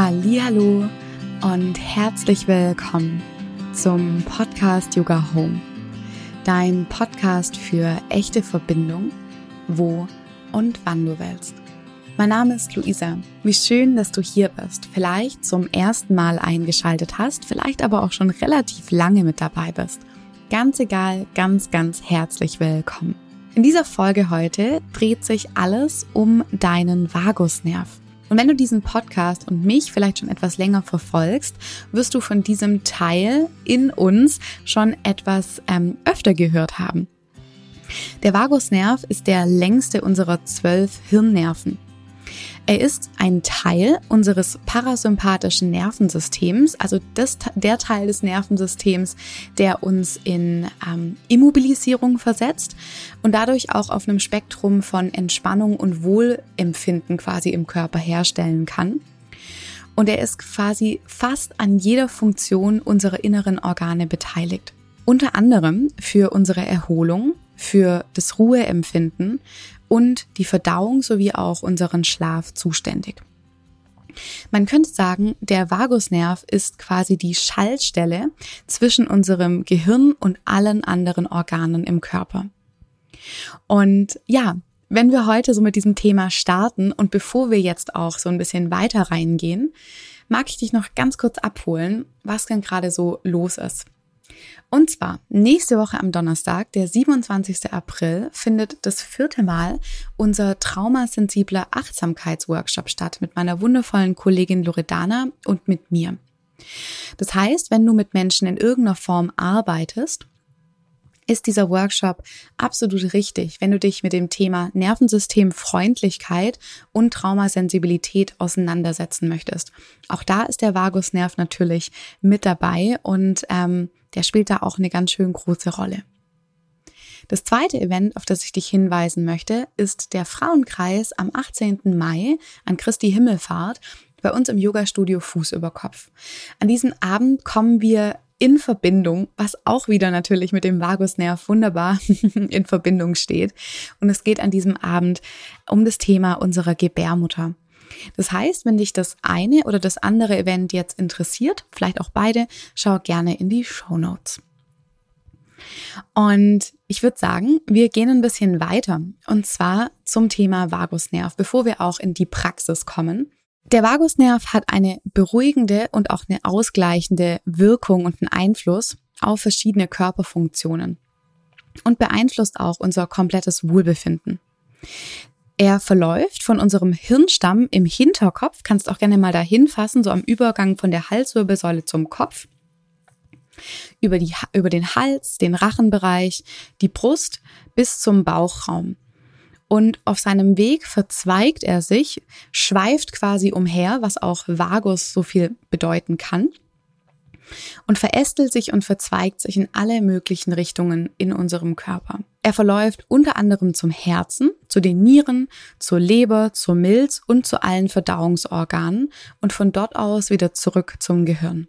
Hallo und herzlich willkommen zum Podcast Yoga Home. Dein Podcast für echte Verbindung, wo und wann du willst. Mein Name ist Luisa. Wie schön, dass du hier bist. Vielleicht zum ersten Mal eingeschaltet hast, vielleicht aber auch schon relativ lange mit dabei bist. Ganz egal, ganz, ganz herzlich willkommen. In dieser Folge heute dreht sich alles um deinen Vagusnerv. Und wenn du diesen Podcast und mich vielleicht schon etwas länger verfolgst, wirst du von diesem Teil in uns schon etwas ähm, öfter gehört haben. Der Vagusnerv ist der längste unserer zwölf Hirnnerven. Er ist ein Teil unseres parasympathischen Nervensystems, also das, der Teil des Nervensystems, der uns in ähm, Immobilisierung versetzt und dadurch auch auf einem Spektrum von Entspannung und Wohlempfinden quasi im Körper herstellen kann. Und er ist quasi fast an jeder Funktion unserer inneren Organe beteiligt. Unter anderem für unsere Erholung, für das Ruheempfinden und die Verdauung sowie auch unseren Schlaf zuständig. Man könnte sagen, der Vagusnerv ist quasi die Schaltstelle zwischen unserem Gehirn und allen anderen Organen im Körper. Und ja, wenn wir heute so mit diesem Thema starten und bevor wir jetzt auch so ein bisschen weiter reingehen, mag ich dich noch ganz kurz abholen, was denn gerade so los ist. Und zwar nächste Woche am Donnerstag, der 27. April, findet das vierte Mal unser traumasensibler Achtsamkeitsworkshop statt mit meiner wundervollen Kollegin Loredana und mit mir. Das heißt, wenn du mit Menschen in irgendeiner Form arbeitest, ist dieser Workshop absolut richtig, wenn du dich mit dem Thema Nervensystemfreundlichkeit und Traumasensibilität auseinandersetzen möchtest. Auch da ist der Vagusnerv natürlich mit dabei und ähm, der spielt da auch eine ganz schön große Rolle. Das zweite Event, auf das ich dich hinweisen möchte, ist der Frauenkreis am 18. Mai an Christi Himmelfahrt bei uns im Yoga-Studio Fuß über Kopf. An diesem Abend kommen wir in Verbindung, was auch wieder natürlich mit dem Vagusnerv wunderbar in Verbindung steht. Und es geht an diesem Abend um das Thema unserer Gebärmutter. Das heißt, wenn dich das eine oder das andere Event jetzt interessiert, vielleicht auch beide, schau gerne in die Show Notes. Und ich würde sagen, wir gehen ein bisschen weiter und zwar zum Thema Vagusnerv, bevor wir auch in die Praxis kommen. Der Vagusnerv hat eine beruhigende und auch eine ausgleichende Wirkung und einen Einfluss auf verschiedene Körperfunktionen und beeinflusst auch unser komplettes Wohlbefinden. Er verläuft von unserem Hirnstamm im Hinterkopf, kannst auch gerne mal dahin fassen, so am Übergang von der Halswirbelsäule zum Kopf, über, die, über den Hals, den Rachenbereich, die Brust bis zum Bauchraum und auf seinem Weg verzweigt er sich, schweift quasi umher, was auch Vagus so viel bedeuten kann und verästelt sich und verzweigt sich in alle möglichen Richtungen in unserem Körper. Er verläuft unter anderem zum Herzen, zu den Nieren, zur Leber, zur Milz und zu allen Verdauungsorganen und von dort aus wieder zurück zum Gehirn.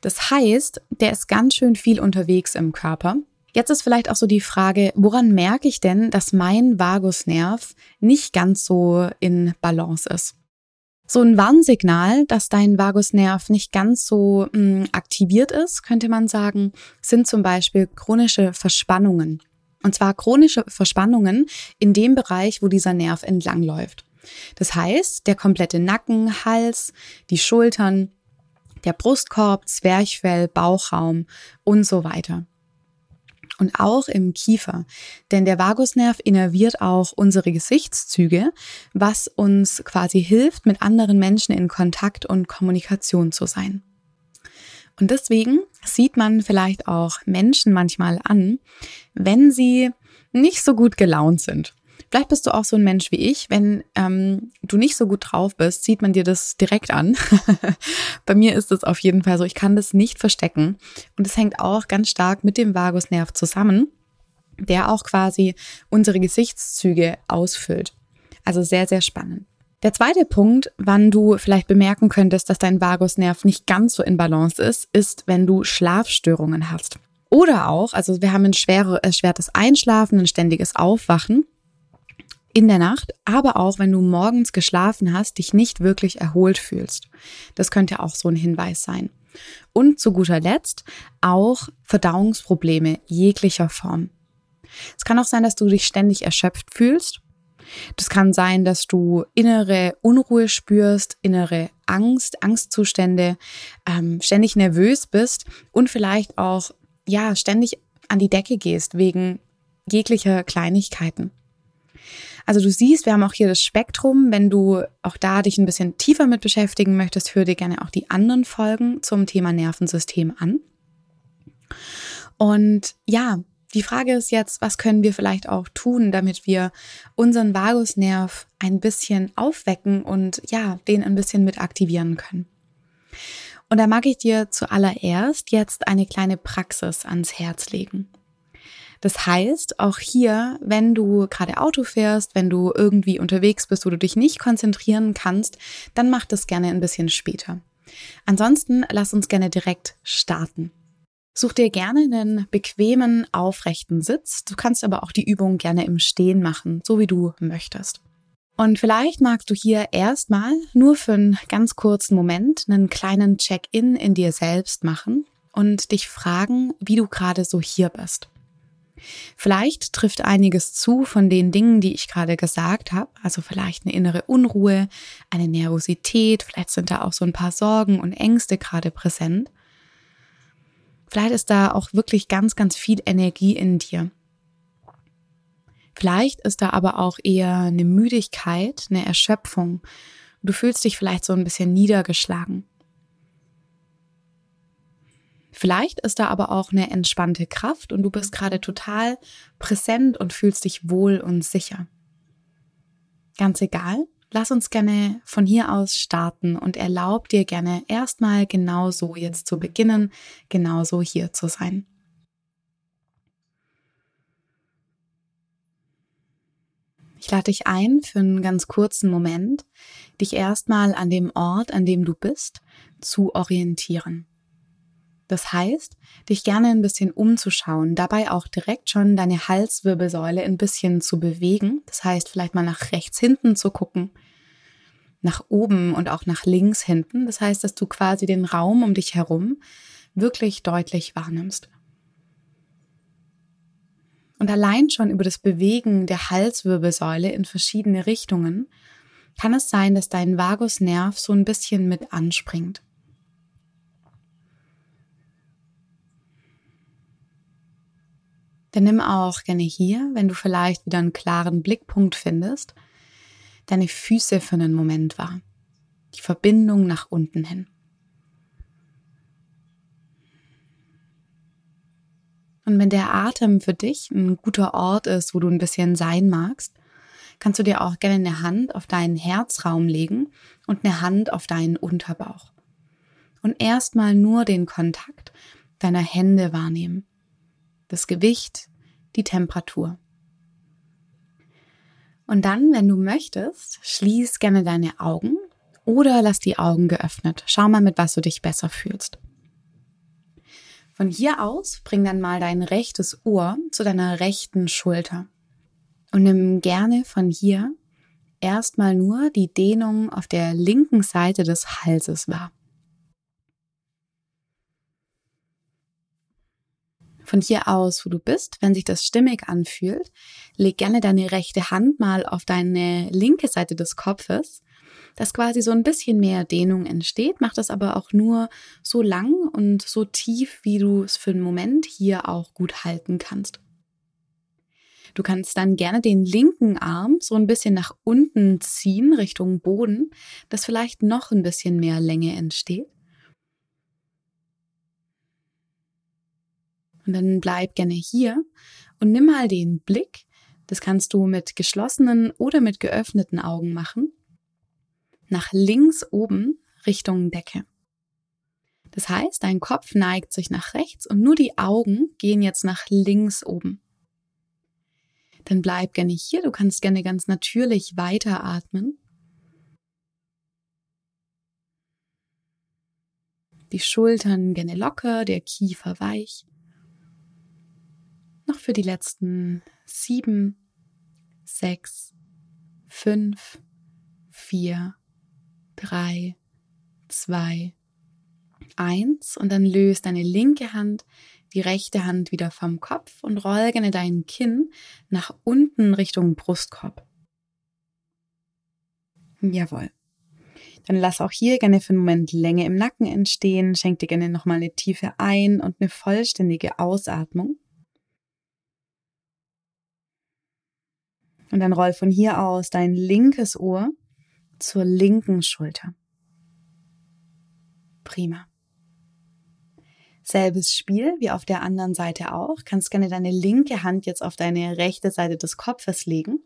Das heißt, der ist ganz schön viel unterwegs im Körper Jetzt ist vielleicht auch so die Frage, woran merke ich denn, dass mein Vagusnerv nicht ganz so in Balance ist? So ein Warnsignal, dass dein Vagusnerv nicht ganz so mh, hm, aktiviert ist, könnte man sagen, sind zum Beispiel chronische Verspannungen. Und zwar chronische Verspannungen in dem Bereich, wo dieser Nerv entlangläuft. Das heißt, der komplette Nacken, Hals, die Schultern, der Brustkorb, Zwerchfell, Bauchraum und so weiter und auch im Kiefer. Denn der Vagusnerv innerviert auch unsere Gesichtszüge, was uns quasi hilft, mit anderen Menschen in Kontakt und Kommunikation zu sein. Und deswegen sieht man vielleicht auch Menschen manchmal an, wenn sie nicht so gut gelaunt sind. Vielleicht bist du auch so ein Mensch wie ich. Wenn ähm, du nicht so gut drauf bist, sieht man dir das direkt an. Bei mir ist es auf jeden Fall so. Ich kann das nicht verstecken. Und es hängt auch ganz stark mit dem Vagusnerv zusammen, der auch quasi unsere Gesichtszüge ausfüllt. Also sehr, sehr spannend. Der zweite Punkt, wann du vielleicht bemerken könntest, dass dein Vagusnerv nicht ganz so in Balance ist, ist, wenn du Schlafstörungen hast. Oder auch, also wir haben ein schwere, erschwertes Einschlafen, ein ständiges Aufwachen in der Nacht, aber auch wenn du morgens geschlafen hast, dich nicht wirklich erholt fühlst. Das könnte auch so ein Hinweis sein. Und zu guter Letzt auch Verdauungsprobleme jeglicher Form. Es kann auch sein, dass du dich ständig erschöpft fühlst. Das kann sein, dass du innere Unruhe spürst, innere Angst, Angstzustände, ähm, ständig nervös bist und vielleicht auch ja ständig an die Decke gehst wegen jeglicher Kleinigkeiten. Also du siehst, wir haben auch hier das Spektrum. Wenn du auch da dich ein bisschen tiefer mit beschäftigen möchtest, hör dir gerne auch die anderen Folgen zum Thema Nervensystem an. Und ja, die Frage ist jetzt, was können wir vielleicht auch tun, damit wir unseren Vagusnerv ein bisschen aufwecken und ja, den ein bisschen mit aktivieren können. Und da mag ich dir zuallererst jetzt eine kleine Praxis ans Herz legen. Das heißt, auch hier, wenn du gerade Auto fährst, wenn du irgendwie unterwegs bist, wo du dich nicht konzentrieren kannst, dann mach das gerne ein bisschen später. Ansonsten lass uns gerne direkt starten. Such dir gerne einen bequemen, aufrechten Sitz. Du kannst aber auch die Übung gerne im Stehen machen, so wie du möchtest. Und vielleicht magst du hier erstmal nur für einen ganz kurzen Moment einen kleinen Check-in in dir selbst machen und dich fragen, wie du gerade so hier bist. Vielleicht trifft einiges zu von den Dingen, die ich gerade gesagt habe. Also vielleicht eine innere Unruhe, eine Nervosität, vielleicht sind da auch so ein paar Sorgen und Ängste gerade präsent. Vielleicht ist da auch wirklich ganz, ganz viel Energie in dir. Vielleicht ist da aber auch eher eine Müdigkeit, eine Erschöpfung. Du fühlst dich vielleicht so ein bisschen niedergeschlagen. Vielleicht ist da aber auch eine entspannte Kraft und du bist gerade total präsent und fühlst dich wohl und sicher. Ganz egal, lass uns gerne von hier aus starten und erlaub dir gerne erstmal genau so jetzt zu beginnen, genauso hier zu sein. Ich lade dich ein, für einen ganz kurzen Moment dich erstmal an dem Ort, an dem du bist, zu orientieren. Das heißt, dich gerne ein bisschen umzuschauen, dabei auch direkt schon deine Halswirbelsäule ein bisschen zu bewegen. Das heißt, vielleicht mal nach rechts hinten zu gucken, nach oben und auch nach links hinten. Das heißt, dass du quasi den Raum um dich herum wirklich deutlich wahrnimmst. Und allein schon über das Bewegen der Halswirbelsäule in verschiedene Richtungen kann es sein, dass dein Vagusnerv so ein bisschen mit anspringt. Dann nimm auch gerne hier, wenn du vielleicht wieder einen klaren Blickpunkt findest, deine Füße für einen Moment wahr. Die Verbindung nach unten hin. Und wenn der Atem für dich ein guter Ort ist, wo du ein bisschen sein magst, kannst du dir auch gerne eine Hand auf deinen Herzraum legen und eine Hand auf deinen Unterbauch. Und erstmal nur den Kontakt deiner Hände wahrnehmen das Gewicht, die Temperatur. Und dann, wenn du möchtest, schließ gerne deine Augen oder lass die Augen geöffnet. Schau mal, mit was du dich besser fühlst. Von hier aus bring dann mal dein rechtes Ohr zu deiner rechten Schulter und nimm gerne von hier erstmal nur die Dehnung auf der linken Seite des Halses wahr. Von hier aus, wo du bist, wenn sich das stimmig anfühlt, leg gerne deine rechte Hand mal auf deine linke Seite des Kopfes, dass quasi so ein bisschen mehr Dehnung entsteht. Mach das aber auch nur so lang und so tief, wie du es für einen Moment hier auch gut halten kannst. Du kannst dann gerne den linken Arm so ein bisschen nach unten ziehen, Richtung Boden, dass vielleicht noch ein bisschen mehr Länge entsteht. Und dann bleib gerne hier und nimm mal den Blick. Das kannst du mit geschlossenen oder mit geöffneten Augen machen. Nach links oben Richtung Decke. Das heißt, dein Kopf neigt sich nach rechts und nur die Augen gehen jetzt nach links oben. Dann bleib gerne hier. Du kannst gerne ganz natürlich weiteratmen. Die Schultern gerne locker, der Kiefer weich noch für die letzten sieben, sechs, fünf, vier, drei, zwei, eins und dann löst deine linke Hand die rechte Hand wieder vom Kopf und roll gerne dein Kinn nach unten Richtung Brustkorb. Jawohl. Dann lass auch hier gerne für einen Moment Länge im Nacken entstehen. Schenk dir gerne nochmal eine tiefe Ein- und eine vollständige Ausatmung. Und dann roll von hier aus dein linkes Ohr zur linken Schulter. Prima. Selbes Spiel wie auf der anderen Seite auch. Kannst gerne deine linke Hand jetzt auf deine rechte Seite des Kopfes legen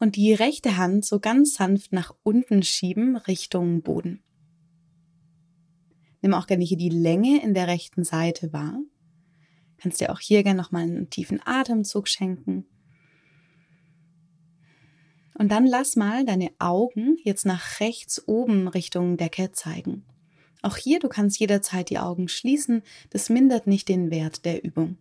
und die rechte Hand so ganz sanft nach unten schieben Richtung Boden. Nimm auch gerne hier die Länge in der rechten Seite wahr. Kannst dir auch hier gerne nochmal einen tiefen Atemzug schenken. Und dann lass mal deine Augen jetzt nach rechts oben Richtung Decke zeigen. Auch hier, du kannst jederzeit die Augen schließen, das mindert nicht den Wert der Übung.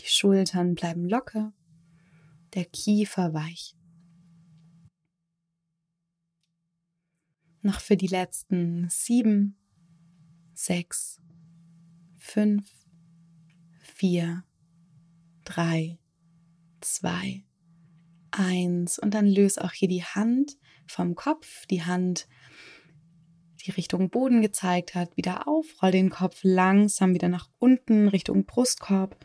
Die Schultern bleiben locker, der Kiefer weich. Noch für die letzten sieben, sechs, fünf, vier, drei, zwei, eins. Und dann löse auch hier die Hand vom Kopf, die Hand, die Richtung Boden gezeigt hat, wieder auf. Roll den Kopf langsam wieder nach unten Richtung Brustkorb.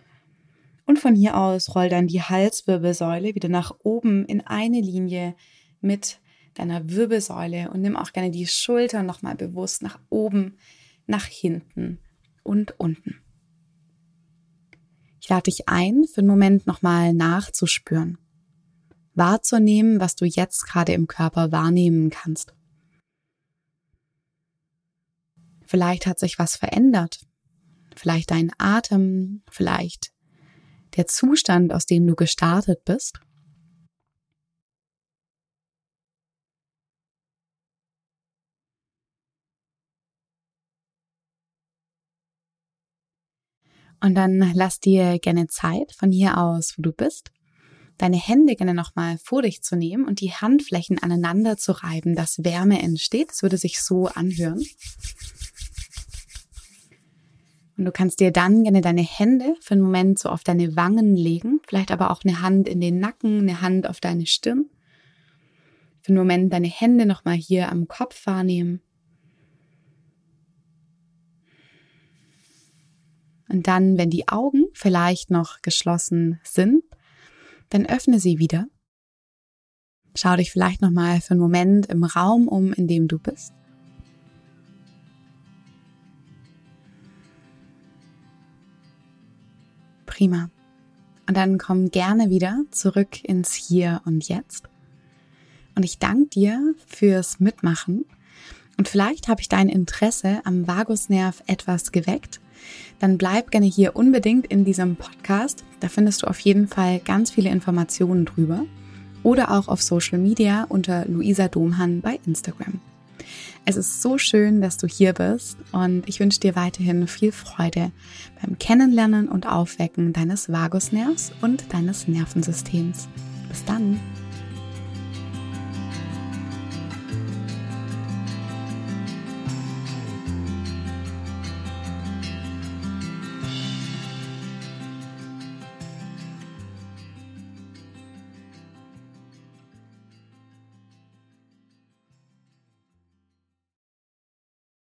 Und von hier aus roll dann die Halswirbelsäule wieder nach oben in eine Linie mit deiner Wirbelsäule und nimm auch gerne die Schultern nochmal bewusst nach oben, nach hinten und unten. Ich lade dich ein, für einen Moment nochmal nachzuspüren, wahrzunehmen, was du jetzt gerade im Körper wahrnehmen kannst. Vielleicht hat sich was verändert, vielleicht dein Atem, vielleicht der Zustand, aus dem du gestartet bist. Und dann lass dir gerne Zeit von hier aus, wo du bist, deine Hände gerne nochmal vor dich zu nehmen und die Handflächen aneinander zu reiben, dass Wärme entsteht. Das würde sich so anhören. Und du kannst dir dann gerne deine Hände für einen Moment so auf deine Wangen legen, vielleicht aber auch eine Hand in den Nacken, eine Hand auf deine Stirn. Für einen Moment deine Hände nochmal hier am Kopf wahrnehmen. Und dann, wenn die Augen vielleicht noch geschlossen sind, dann öffne sie wieder. Schau dich vielleicht noch mal für einen Moment im Raum um, in dem du bist. Prima. Und dann komm gerne wieder zurück ins Hier und Jetzt. Und ich danke dir fürs Mitmachen. Und vielleicht habe ich dein Interesse am Vagusnerv etwas geweckt dann bleib gerne hier unbedingt in diesem Podcast. Da findest du auf jeden Fall ganz viele Informationen drüber. Oder auch auf Social Media unter Luisa Domhan bei Instagram. Es ist so schön, dass du hier bist und ich wünsche dir weiterhin viel Freude beim Kennenlernen und Aufwecken deines Vagusnervs und deines Nervensystems. Bis dann!